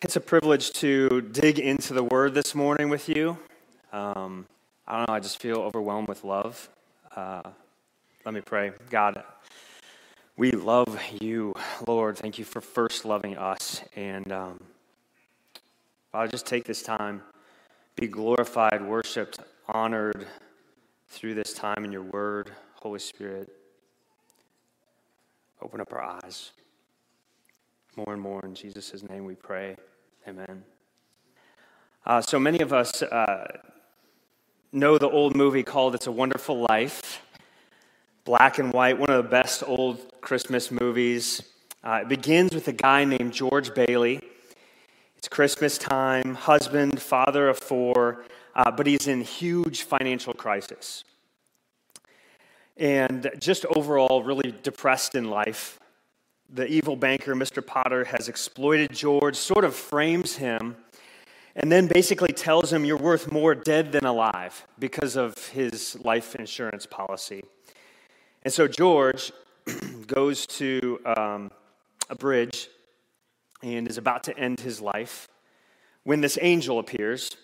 It's a privilege to dig into the Word this morning with you. Um, I don't know, I just feel overwhelmed with love. Uh, let me pray. God, we love you, Lord. Thank you for first loving us. And um, Father, just take this time, be glorified, worshiped, honored through this time in your Word. Holy Spirit, open up our eyes more and more. In Jesus' name we pray. Amen. Uh, so many of us uh, know the old movie called It's a Wonderful Life. Black and white, one of the best old Christmas movies. Uh, it begins with a guy named George Bailey. It's Christmas time, husband, father of four, uh, but he's in huge financial crisis. And just overall, really depressed in life the evil banker, Mr. Potter, has exploited George, sort of frames him, and then basically tells him you're worth more dead than alive because of his life insurance policy. And so George goes to um, a bridge and is about to end his life when this angel appears.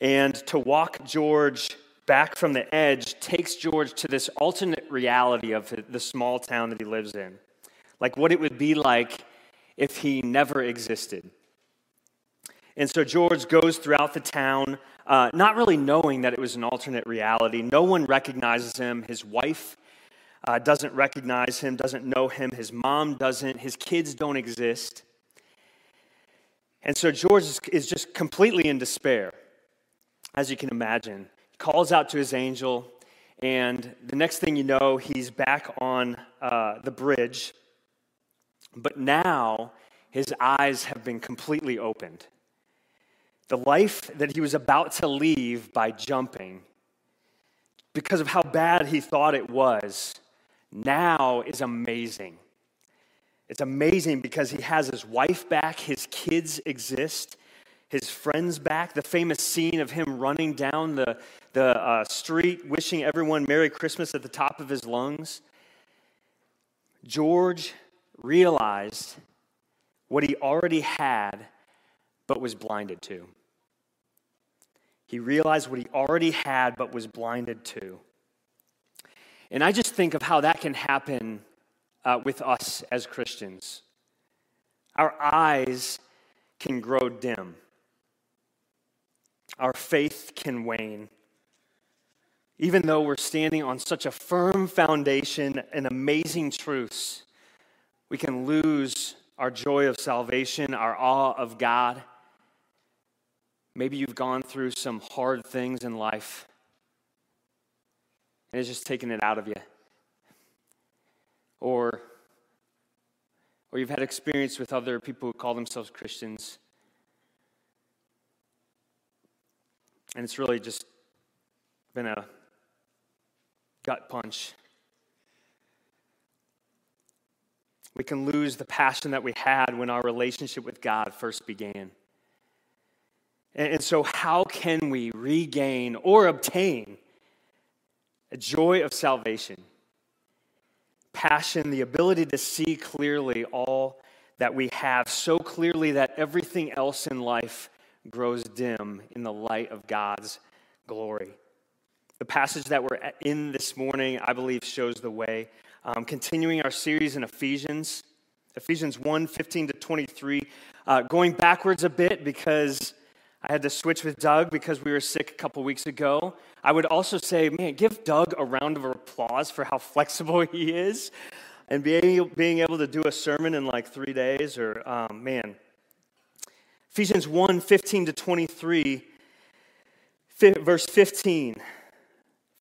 And to walk George back from the edge takes George to this alternate reality of the small town that he lives in like what it would be like if he never existed. And so George goes throughout the town, uh, not really knowing that it was an alternate reality. No one recognizes him. His wife uh, doesn't recognize him, doesn't know him. His mom doesn't. His kids don't exist. And so George is just completely in despair, as you can imagine. He calls out to his angel, and the next thing you know, he's back on uh, the bridge but now his eyes have been completely opened. The life that he was about to leave by jumping, because of how bad he thought it was, now is amazing. It's amazing because he has his wife back, his kids exist, his friends back. The famous scene of him running down the, the uh, street, wishing everyone Merry Christmas at the top of his lungs. George realized what he already had but was blinded to. He realized what he already had but was blinded to. And I just think of how that can happen uh, with us as Christians. Our eyes can grow dim, our faith can wane. Even though we're standing on such a firm foundation and amazing truths, we can lose our joy of salvation, our awe of God. Maybe you've gone through some hard things in life and it's just taken it out of you. Or, or you've had experience with other people who call themselves Christians. And it's really just been a gut punch We can lose the passion that we had when our relationship with God first began. And so, how can we regain or obtain a joy of salvation? Passion, the ability to see clearly all that we have, so clearly that everything else in life grows dim in the light of God's glory. The passage that we're in this morning, I believe, shows the way um, continuing our series in Ephesians, Ephesians 1 15 to 23. Uh, going backwards a bit because I had to switch with Doug because we were sick a couple weeks ago. I would also say, man, give Doug a round of applause for how flexible he is and being, being able to do a sermon in like three days or, um, man. Ephesians 1 15 to 23, verse 15.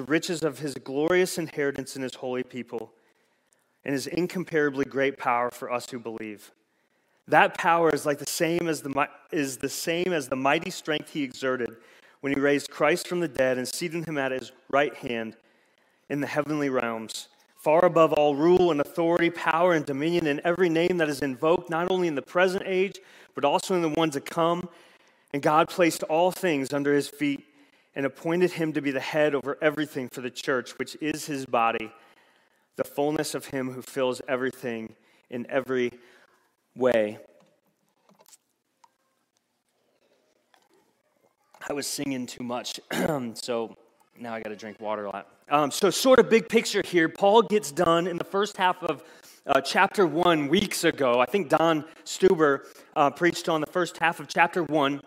the riches of his glorious inheritance in his holy people, and his incomparably great power for us who believe. That power is like the same as the is the same as the mighty strength he exerted when he raised Christ from the dead and seated him at his right hand in the heavenly realms, far above all rule and authority, power and dominion, and every name that is invoked, not only in the present age, but also in the one to come. And God placed all things under his feet and appointed him to be the head over everything for the church, which is his body, the fullness of him who fills everything in every way. I was singing too much, so now I got to drink water a lot. Um, so, sort of big picture here, Paul gets done in the first half of uh, chapter one weeks ago. I think Don Stuber uh, preached on the first half of chapter one,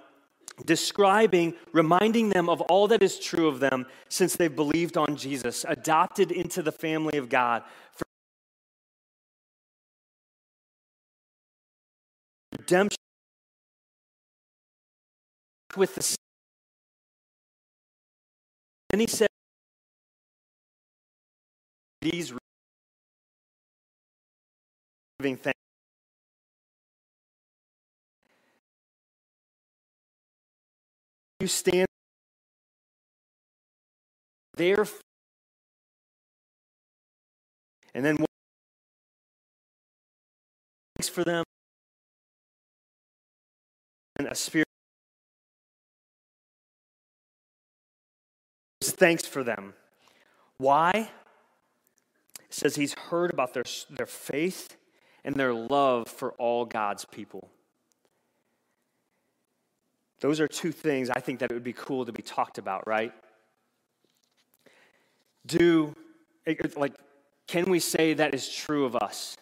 describing, reminding them of all that is true of them since they've believed on Jesus, adopted into the family of God. redemption with the and he said these giving thanks you stand there and then thanks for them and a spirit thanks for them. Why? It says he's heard about their, their faith and their love for all God's people. Those are two things I think that it would be cool to be talked about, right? Do, like, can we say that is true of us?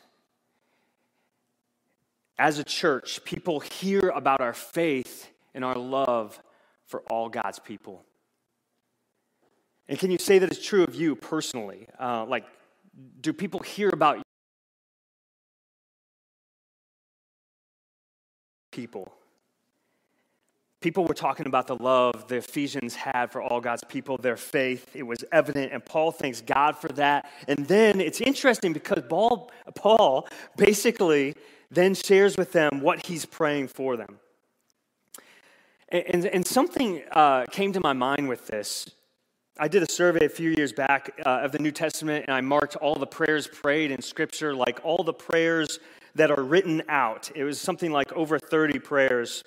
As a church, people hear about our faith and our love for all God's people. And can you say that it's true of you personally? Uh, like, do people hear about people? People were talking about the love the Ephesians had for all God's people, their faith. It was evident, and Paul thanks God for that. And then it's interesting because Paul, Paul basically then shares with them what he's praying for them. And, and, and something uh, came to my mind with this. I did a survey a few years back uh, of the New Testament, and I marked all the prayers prayed in Scripture, like all the prayers that are written out. It was something like over 30 prayers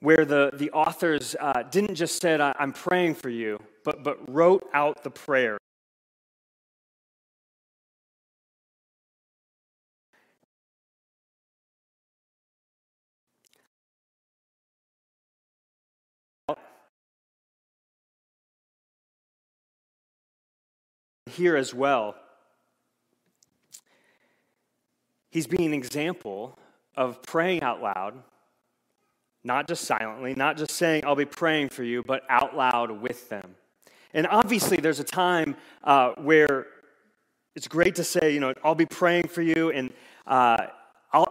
where the, the authors uh, didn't just said, I'm praying for you, but, but wrote out the prayer. Here as well, he's being an example of praying out loud not just silently, not just saying, I'll be praying for you, but out loud with them. And obviously, there's a time uh, where it's great to say, you know, I'll be praying for you, and uh,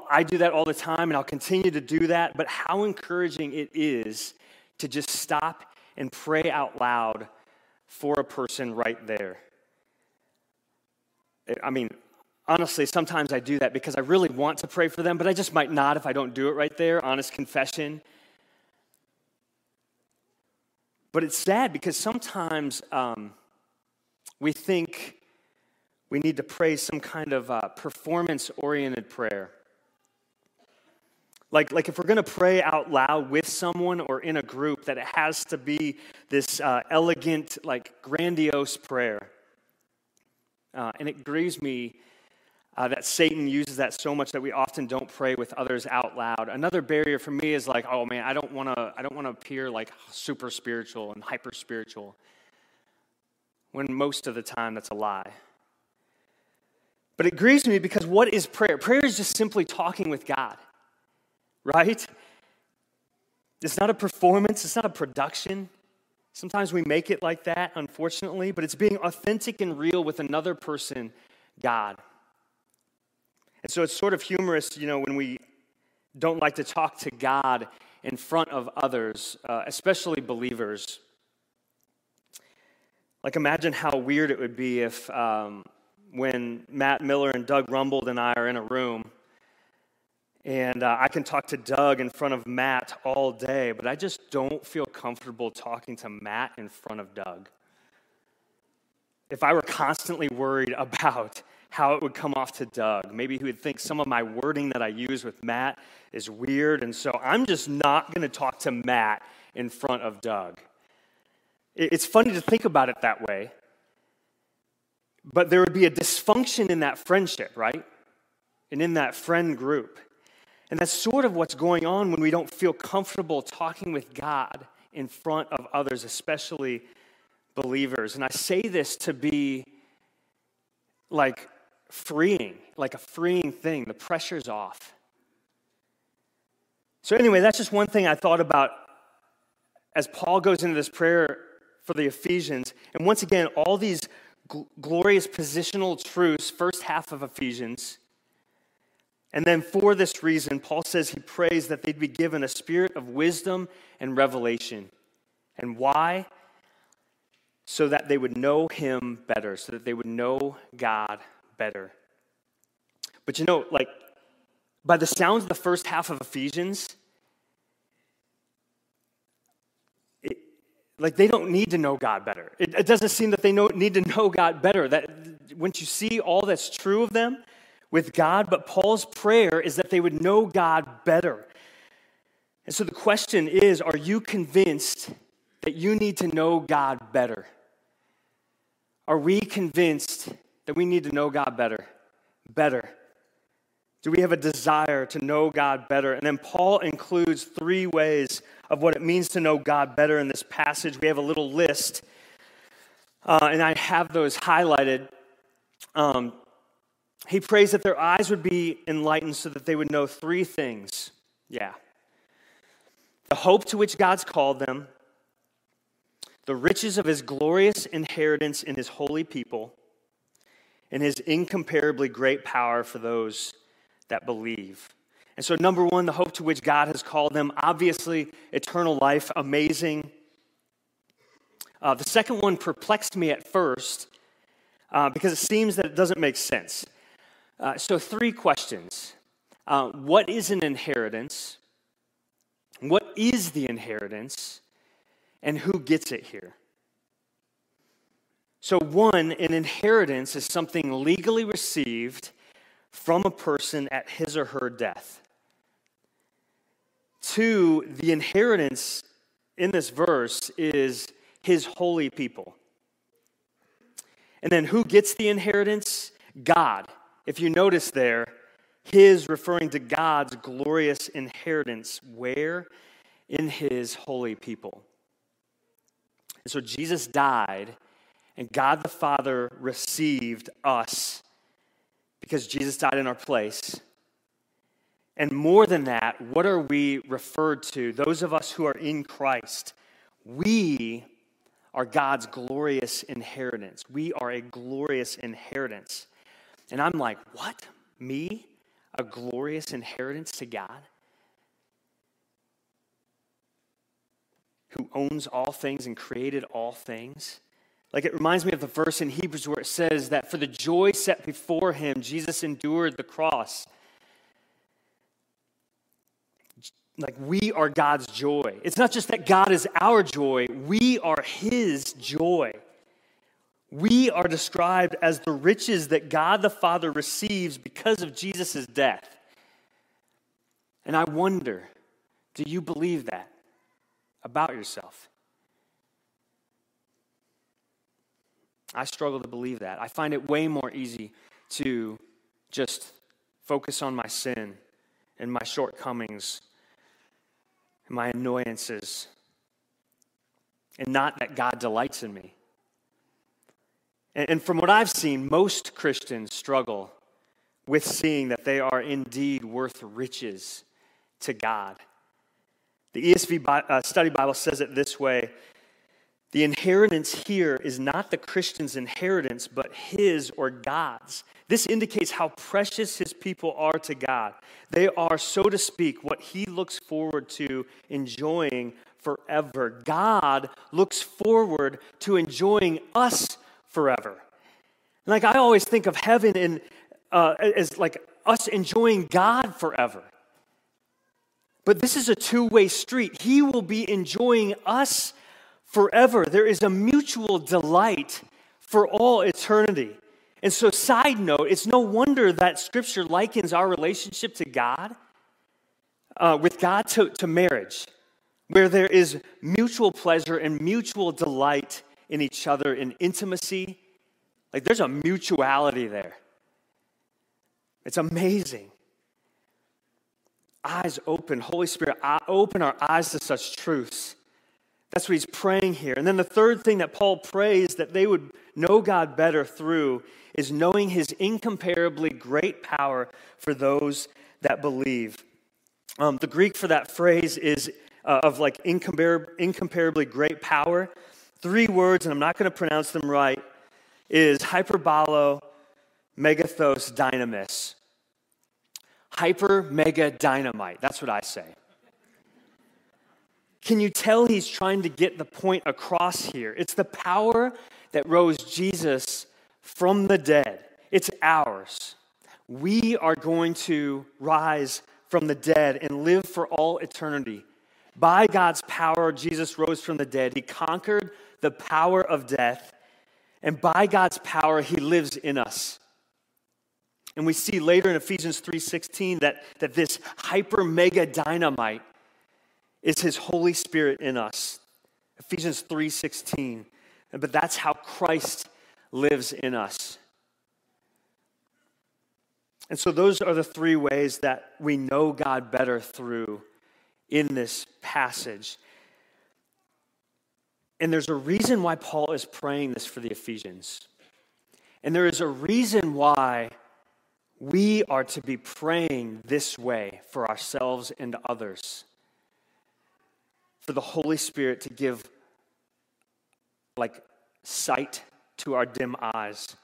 i do that all the time, and I'll continue to do that. But how encouraging it is to just stop and pray out loud for a person right there. I mean, honestly, sometimes I do that because I really want to pray for them, but I just might not if I don't do it right there. Honest confession. But it's sad because sometimes um, we think we need to pray some kind of uh, performance oriented prayer. Like, like if we're going to pray out loud with someone or in a group, that it has to be this uh, elegant, like grandiose prayer. Uh, and it grieves me uh, that Satan uses that so much that we often don't pray with others out loud. Another barrier for me is like, oh man, I don't want to. I don't want to appear like super spiritual and hyper spiritual. When most of the time that's a lie. But it grieves me because what is prayer? Prayer is just simply talking with God, right? It's not a performance. It's not a production. Sometimes we make it like that, unfortunately, but it's being authentic and real with another person, God. And so it's sort of humorous, you know, when we don't like to talk to God in front of others, uh, especially believers. Like, imagine how weird it would be if um, when Matt Miller and Doug Rumbold and I are in a room And uh, I can talk to Doug in front of Matt all day, but I just don't feel comfortable talking to Matt in front of Doug. If I were constantly worried about how it would come off to Doug, maybe he would think some of my wording that I use with Matt is weird, and so I'm just not going to talk to Matt in front of Doug. It's funny to think about it that way, but there would be a dysfunction in that friendship, right? And in that friend group. And that's sort of what's going on when we don't feel comfortable talking with God in front of others, especially believers. And I say this to be like freeing, like a freeing thing. The pressure's off. So, anyway, that's just one thing I thought about as Paul goes into this prayer for the Ephesians. And once again, all these gl- glorious positional truths, first half of Ephesians and then for this reason, Paul says he prays that they'd be given a spirit of wisdom and revelation. And why? So that they would know him better, so that they would know God better. But you know, like, by the sounds of the first half of Ephesians, it, like they don't need to know God better. It, it doesn't seem that they know, need to know God better. That once you see all that's true of them, with God, but Paul's prayer is that they would know God better. And so the question is are you convinced that you need to know God better? Are we convinced that we need to know God better? Better. Do we have a desire to know God better? And then Paul includes three ways of what it means to know God better in this passage. We have a little list, uh, and I have those highlighted. Um, he prays that their eyes would be enlightened so that they would know three things. Yeah. The hope to which God's called them, the riches of his glorious inheritance in his holy people, and his incomparably great power for those that believe. And so, number one, the hope to which God has called them, obviously, eternal life, amazing. Uh, the second one perplexed me at first uh, because it seems that it doesn't make sense. Uh, so, three questions uh, What is an inheritance? What is the inheritance? And who gets it here? So, one, an inheritance is something legally received from a person at his or her death. Two, the inheritance in this verse is his holy people. And then who gets the inheritance? God. If you notice there, his referring to God's glorious inheritance, where? In his holy people. And so Jesus died, and God the Father received us because Jesus died in our place. And more than that, what are we referred to? Those of us who are in Christ, we are God's glorious inheritance. We are a glorious inheritance. And I'm like, what? Me? A glorious inheritance to God? Who owns all things and created all things? Like it reminds me of the verse in Hebrews where it says that for the joy set before him, Jesus endured the cross. Like we are God's joy. It's not just that God is our joy, we are his joy. We are described as the riches that God the Father receives because of Jesus' death. And I wonder do you believe that about yourself? I struggle to believe that. I find it way more easy to just focus on my sin and my shortcomings and my annoyances and not that God delights in me. And from what I've seen, most Christians struggle with seeing that they are indeed worth riches to God. The ESV uh, Study Bible says it this way The inheritance here is not the Christian's inheritance, but his or God's. This indicates how precious his people are to God. They are, so to speak, what he looks forward to enjoying forever. God looks forward to enjoying us forever. Like I always think of heaven in, uh, as like us enjoying God forever. But this is a two way street. He will be enjoying us forever. There is a mutual delight for all eternity. And so, side note, it's no wonder that Scripture likens our relationship to God, uh, with God, to, to marriage, where there is mutual pleasure and mutual delight in each other in intimacy. Like there's a mutuality there. It's amazing. Eyes open, Holy Spirit, open our eyes to such truths. That's what he's praying here. And then the third thing that Paul prays that they would know God better through is knowing his incomparably great power for those that believe. Um, the Greek for that phrase is uh, of like incompar- incomparably great power. Three words, and I'm not going to pronounce them right, is hyperbolo megathos dynamis. Hyper mega dynamite. That's what I say. Can you tell he's trying to get the point across here? It's the power that rose Jesus from the dead. It's ours. We are going to rise from the dead and live for all eternity. By God's power, Jesus rose from the dead. He conquered the power of death, and by God's power, He lives in us. And we see later in Ephesians 3:16 that, that this hyper mega dynamite is his Holy Spirit in us. Ephesians 3:16. But that's how Christ lives in us. And so those are the three ways that we know God better through in this passage. And there's a reason why Paul is praying this for the Ephesians. And there is a reason why we are to be praying this way for ourselves and others for the Holy Spirit to give like sight to our dim eyes,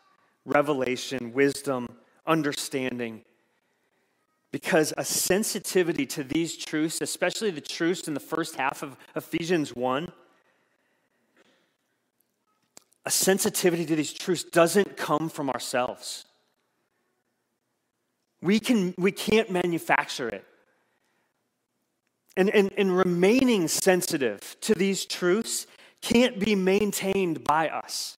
revelation, wisdom, understanding. Because a sensitivity to these truths, especially the truths in the first half of Ephesians 1, a sensitivity to these truths doesn't come from ourselves. We, can, we can't manufacture it. And, and, and remaining sensitive to these truths can't be maintained by us.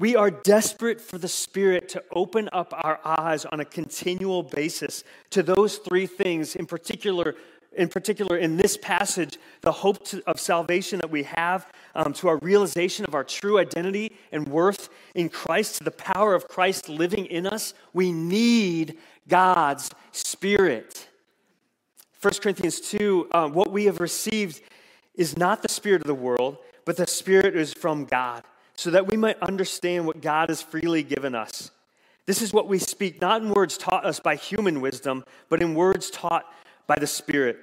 We are desperate for the Spirit to open up our eyes on a continual basis to those three things, in particular, in particular in this passage, the hope to, of salvation that we have, um, to our realization of our true identity and worth in Christ, to the power of Christ living in us. We need God's Spirit. 1 Corinthians 2, uh, what we have received is not the spirit of the world, but the spirit is from God, so that we might understand what God has freely given us. This is what we speak, not in words taught us by human wisdom, but in words taught by the Spirit.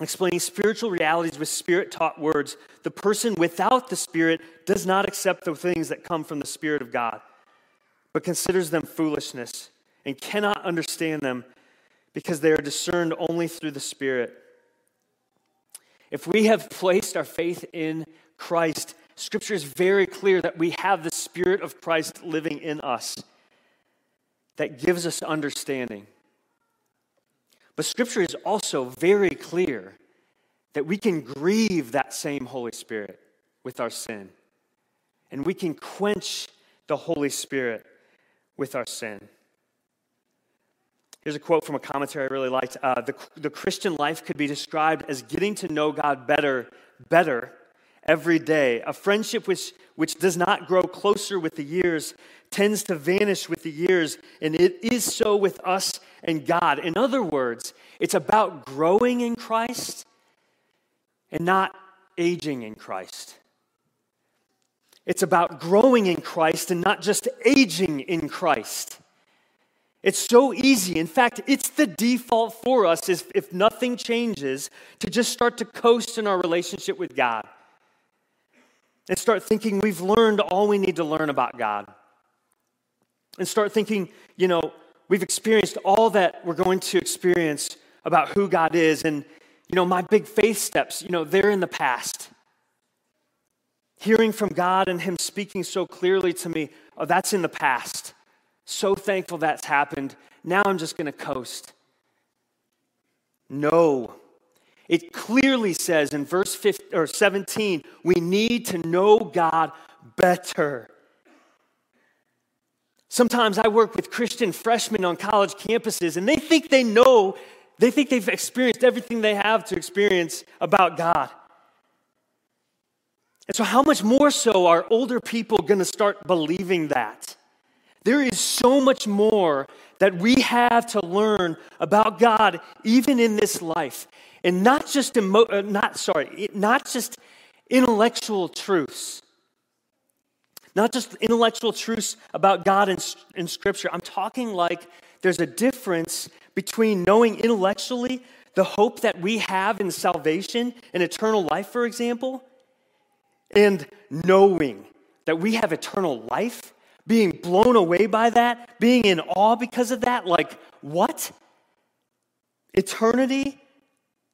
Explaining spiritual realities with spirit taught words. The person without the Spirit does not accept the things that come from the Spirit of God, but considers them foolishness and cannot understand them because they are discerned only through the Spirit. If we have placed our faith in Christ, Scripture is very clear that we have the Spirit of Christ living in us that gives us understanding. But Scripture is also very clear that we can grieve that same Holy Spirit with our sin, and we can quench the Holy Spirit with our sin. Here's a quote from a commentary I really liked. Uh, the, the Christian life could be described as getting to know God better, better every day. A friendship which, which does not grow closer with the years tends to vanish with the years, and it is so with us and God. In other words, it's about growing in Christ and not aging in Christ. It's about growing in Christ and not just aging in Christ. It's so easy. In fact, it's the default for us is if nothing changes to just start to coast in our relationship with God and start thinking we've learned all we need to learn about God. And start thinking, you know, we've experienced all that we're going to experience about who God is. And, you know, my big faith steps, you know, they're in the past. Hearing from God and Him speaking so clearly to me, oh, that's in the past. So thankful that's happened. Now I'm just going to coast. No. It clearly says in verse 15, or 17, we need to know God better. Sometimes I work with Christian freshmen on college campuses, and they think they know, they think they've experienced everything they have to experience about God. And so, how much more so are older people going to start believing that? There is so much more that we have to learn about God, even in this life, and not just emo- uh, not sorry, not just intellectual truths, not just intellectual truths about God in, in Scripture. I'm talking like there's a difference between knowing intellectually the hope that we have in salvation and eternal life, for example, and knowing that we have eternal life, being blown away by that, being in awe because of that. Like, what? Eternity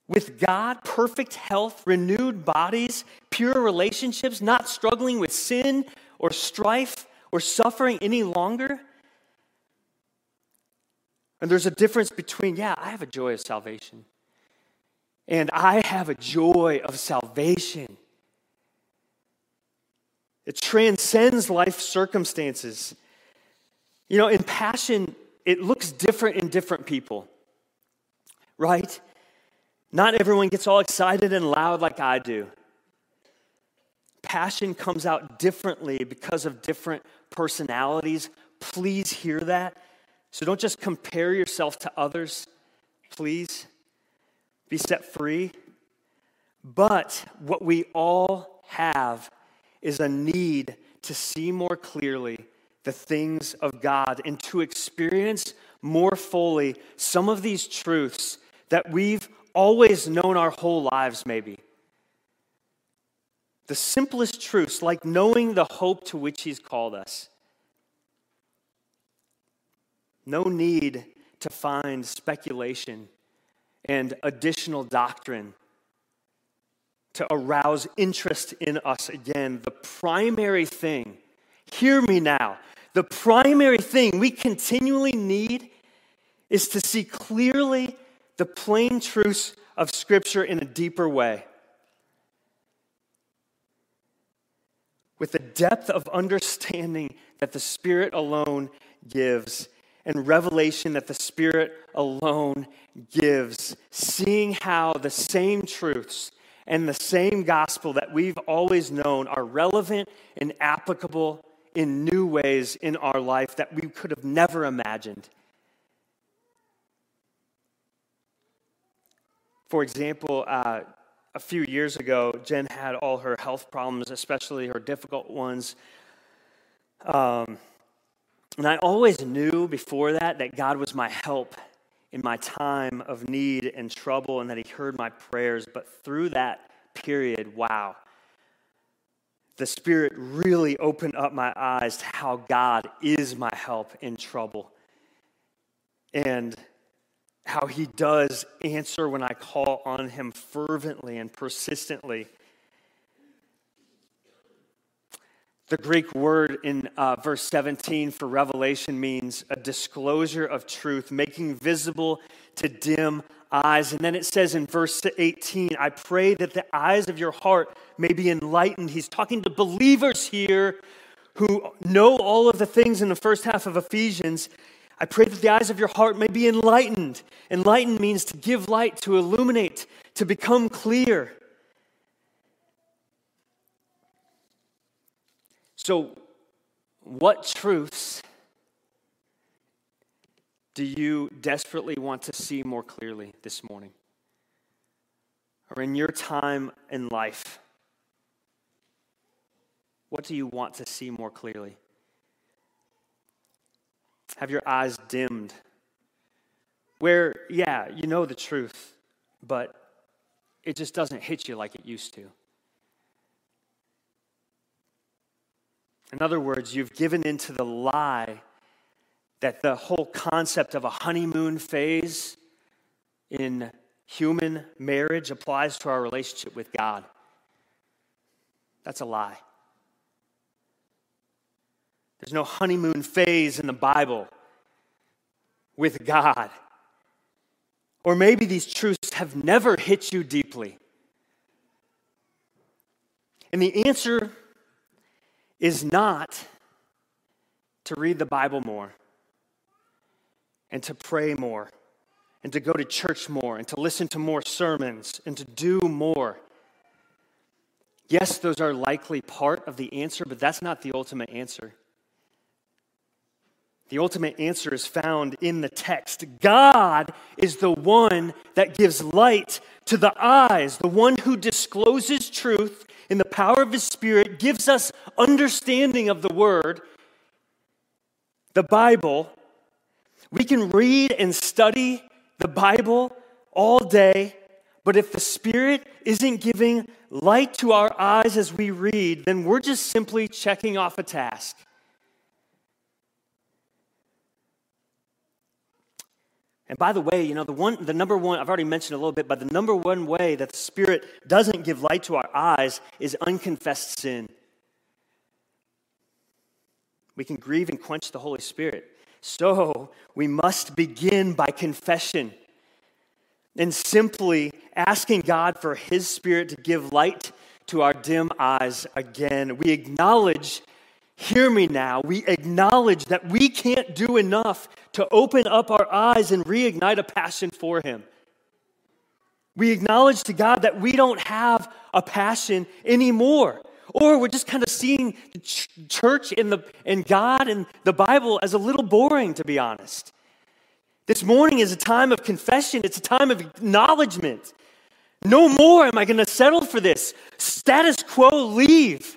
with God, perfect health, renewed bodies, pure relationships, not struggling with sin or strife or suffering any longer. And there's a difference between, yeah, I have a joy of salvation, and I have a joy of salvation. It transcends life circumstances. You know, in passion, it looks different in different people, right? Not everyone gets all excited and loud like I do. Passion comes out differently because of different personalities. Please hear that. So don't just compare yourself to others. Please be set free. But what we all have is a need to see more clearly the things of God and to experience more fully some of these truths that we've always known our whole lives, maybe. The simplest truths, like knowing the hope to which He's called us. No need to find speculation and additional doctrine to arouse interest in us again. The primary thing, hear me now, the primary thing we continually need is to see clearly the plain truths of Scripture in a deeper way. With the depth of understanding that the Spirit alone gives and revelation that the Spirit alone gives, seeing how the same truths and the same gospel that we've always known are relevant and applicable in new ways in our life that we could have never imagined. For example, uh, a few years ago, Jen had all her health problems, especially her difficult ones. Um, and I always knew before that that God was my help in my time of need and trouble and that He heard my prayers. But through that period, wow, the Spirit really opened up my eyes to how God is my help in trouble and how He does answer when I call on Him fervently and persistently. The Greek word in uh, verse 17 for revelation means a disclosure of truth, making visible to dim eyes. And then it says in verse 18, I pray that the eyes of your heart may be enlightened. He's talking to believers here who know all of the things in the first half of Ephesians. I pray that the eyes of your heart may be enlightened. Enlightened means to give light, to illuminate, to become clear. So, what truths do you desperately want to see more clearly this morning? Or in your time in life? What do you want to see more clearly? Have your eyes dimmed? Where, yeah, you know the truth, but it just doesn't hit you like it used to. In other words, you've given into the lie that the whole concept of a honeymoon phase in human marriage applies to our relationship with God. That's a lie. There's no honeymoon phase in the Bible with God Or maybe these truths have never hit you deeply. And the answer is not to read the Bible more and to pray more and to go to church more and to listen to more sermons and to do more. Yes, those are likely part of the answer, but that's not the ultimate answer. The ultimate answer is found in the text. God is the one that gives light to the eyes, the one who discloses truth in the power of his Spirit, gives us understanding of the Word, the Bible. We can read and study the Bible all day, but if the Spirit isn't giving light to our eyes as we read, then we're just simply checking off a task. And by the way, you know, the one the number one, I've already mentioned a little bit, but the number one way that the Spirit doesn't give light to our eyes is unconfessed sin. We can grieve and quench the Holy Spirit. So we must begin by confession and simply asking God for His Spirit to give light to our dim eyes again. We acknowledge Hear me now. We acknowledge that we can't do enough to open up our eyes and reignite a passion for Him. We acknowledge to God that we don't have a passion anymore. Or we're just kind of seeing church and, the, and God and the Bible as a little boring, to be honest. This morning is a time of confession, it's a time of acknowledgement. No more am I going to settle for this. Status quo, leave.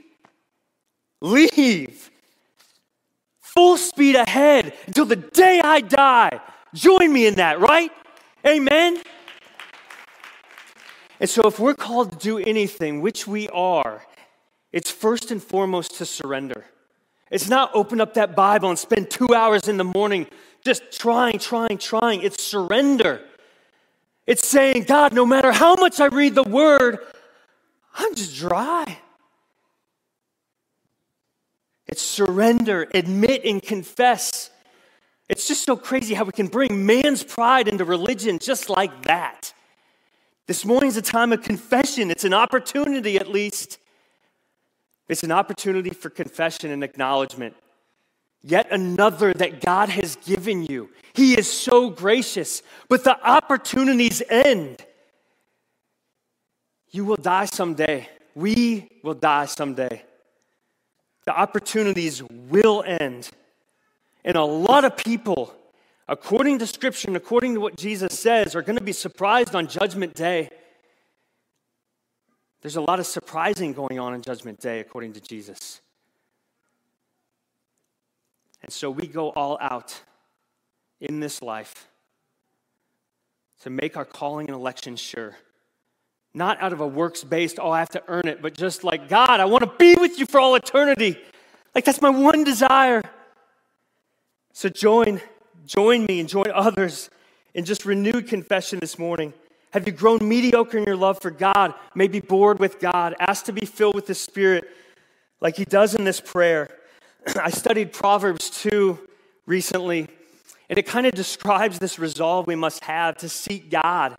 Leave. Full speed ahead until the day I die. Join me in that, right? Amen? And so, if we're called to do anything, which we are, it's first and foremost to surrender. It's not open up that Bible and spend two hours in the morning just trying, trying, trying. It's surrender. It's saying, God, no matter how much I read the word, I'm just dry. It's surrender, admit, and confess. It's just so crazy how we can bring man's pride into religion just like that. This morning's a time of confession. It's an opportunity, at least. It's an opportunity for confession and acknowledgement. Yet another that God has given you. He is so gracious, but the opportunities end. You will die someday. We will die someday the opportunities will end. And a lot of people, according to Scripture and according to what Jesus says, are going to be surprised on Judgment Day. There's a lot of surprising going on in Judgment Day, according to Jesus. And so we go all out in this life to make our calling and election sure. Not out of a works based, oh, I have to earn it, but just like, God, I want to be with you for all eternity. Like, that's my one desire. So join, join me and join others in just renewed confession this morning. Have you grown mediocre in your love for God? Maybe bored with God? Ask to be filled with the Spirit like he does in this prayer. I studied Proverbs 2 recently, and it kind of describes this resolve we must have to seek God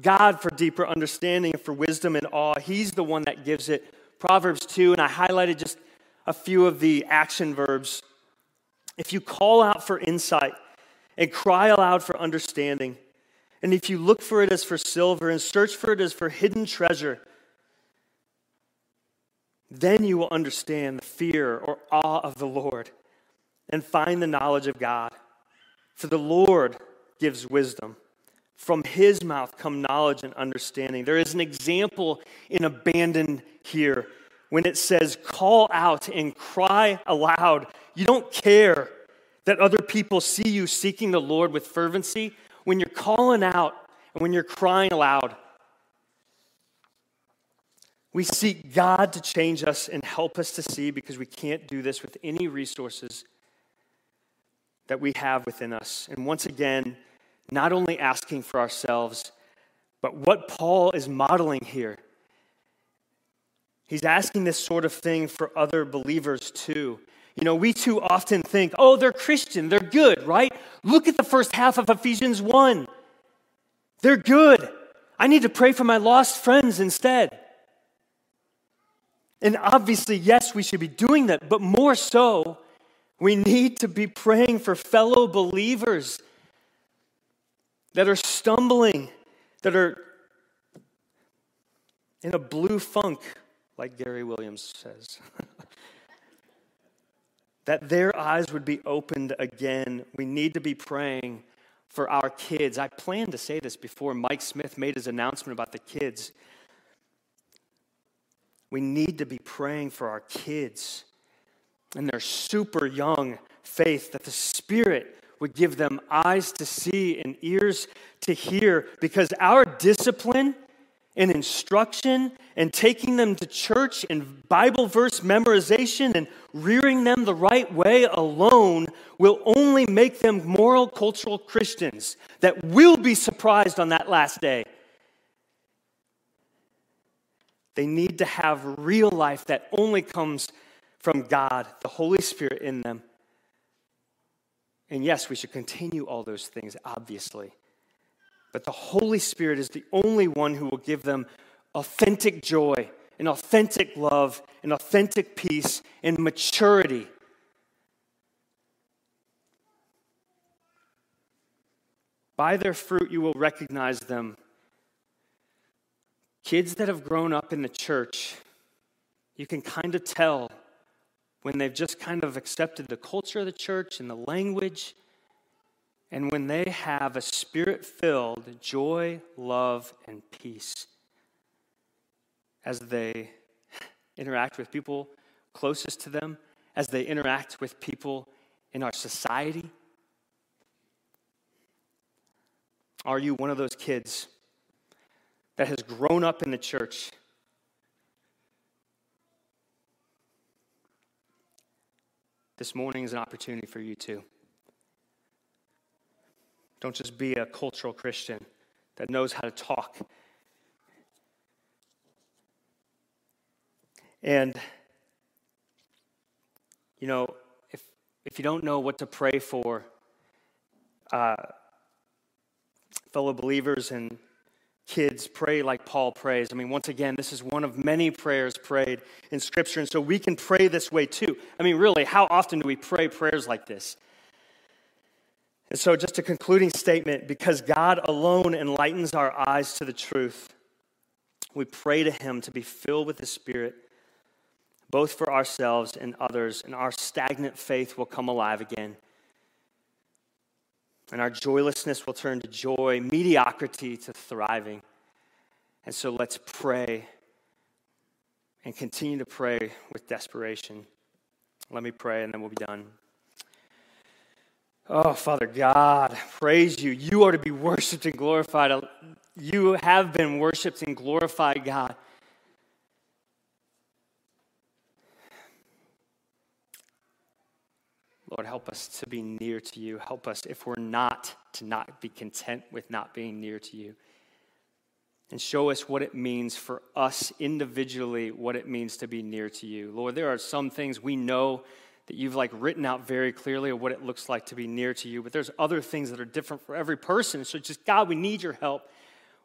God for deeper understanding and for wisdom and awe. He's the one that gives it. Proverbs 2, and I highlighted just a few of the action verbs. If you call out for insight and cry aloud for understanding, and if you look for it as for silver and search for it as for hidden treasure, then you will understand the fear or awe of the Lord and find the knowledge of God. For the Lord gives wisdom. From his mouth come knowledge and understanding. There is an example in abandon here when it says, call out and cry aloud. You don't care that other people see you seeking the Lord with fervency. When you're calling out and when you're crying aloud, we seek God to change us and help us to see because we can't do this with any resources that we have within us. And once again, not only asking for ourselves, but what Paul is modeling here. He's asking this sort of thing for other believers too. You know, we too often think, oh, they're Christian, they're good, right? Look at the first half of Ephesians 1. They're good. I need to pray for my lost friends instead. And obviously, yes, we should be doing that, but more so, we need to be praying for fellow believers that are stumbling, that are in a blue funk, like Gary Williams says. that their eyes would be opened again. We need to be praying for our kids. I planned to say this before Mike Smith made his announcement about the kids. We need to be praying for our kids and their super young faith that the Spirit would give them eyes to see and ears to hear because our discipline and instruction and taking them to church and Bible verse memorization and rearing them the right way alone will only make them moral cultural Christians that will be surprised on that last day. They need to have real life that only comes from God, the Holy Spirit in them. And yes, we should continue all those things, obviously. But the Holy Spirit is the only one who will give them authentic joy and authentic love and authentic peace and maturity. By their fruit, you will recognize them. Kids that have grown up in the church, you can kind of tell when they've just kind of accepted the culture of the church and the language and when they have a spirit filled joy, love, and peace as they interact with people closest to them, as they interact with people in our society? Are you one of those kids that has grown up in the church? This morning is an opportunity for you too. Don't just be a cultural Christian that knows how to talk. And, you know, if, if you don't know what to pray for, uh, fellow believers and kids pray like Paul prays. I mean, once again, this is one of many prayers prayed in Scripture, and so we can pray this way too. I mean, really, how often do we pray prayers like this? And so, just a concluding statement because God alone enlightens our eyes to the truth, we pray to Him to be filled with the Spirit, both for ourselves and others, and our stagnant faith will come alive again. And our joylessness will turn to joy, mediocrity to thriving. And so, let's pray and continue to pray with desperation. Let me pray, and then we'll be done. Oh, Father God, praise you. You are to be worshiped and glorified. You have been worshiped and glorified, God. Lord, help us to be near to you. Help us, if we're not, to not be content with not being near to you. And show us what it means for us individually, what it means to be near to you. Lord, there are some things we know that you've like written out very clearly of what it looks like to be near to you, but there's other things that are different for every person. So just God, we need your help.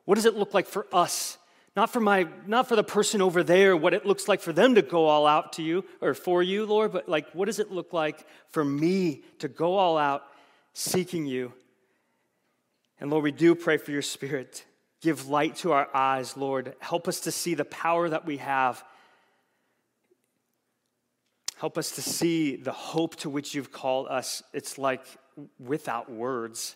What does it look like for us? Not for my not for the person over there, what it looks like for them to go all out to you or for you, Lord, but like what does it look like for me to go all out seeking you? And Lord, we do pray for your spirit. Give light to our eyes, Lord. Help us to see the power that we have Help us to see the hope to which you've called us. It's like without words.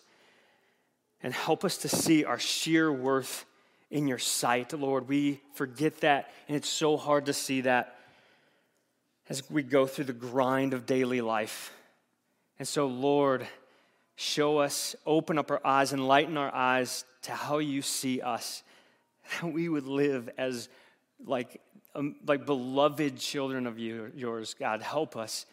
And help us to see our sheer worth in your sight, Lord. We forget that, and it's so hard to see that as we go through the grind of daily life. And so, Lord, show us, open up our eyes, enlighten our eyes to how you see us, how we would live as like um, like beloved children of you, yours, God, help us.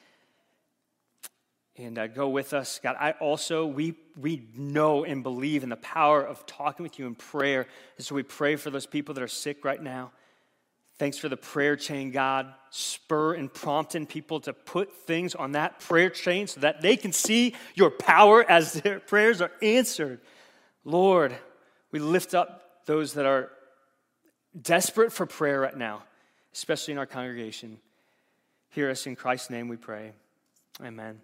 And uh, go with us. God, I also, we, we know and believe in the power of talking with you in prayer. And so we pray for those people that are sick right now. Thanks for the prayer chain, God. Spur and prompting people to put things on that prayer chain so that they can see your power as their prayers are answered. Lord, We lift up those that are desperate for prayer right now, especially in our congregation. Hear us in Christ's name, we pray. Amen.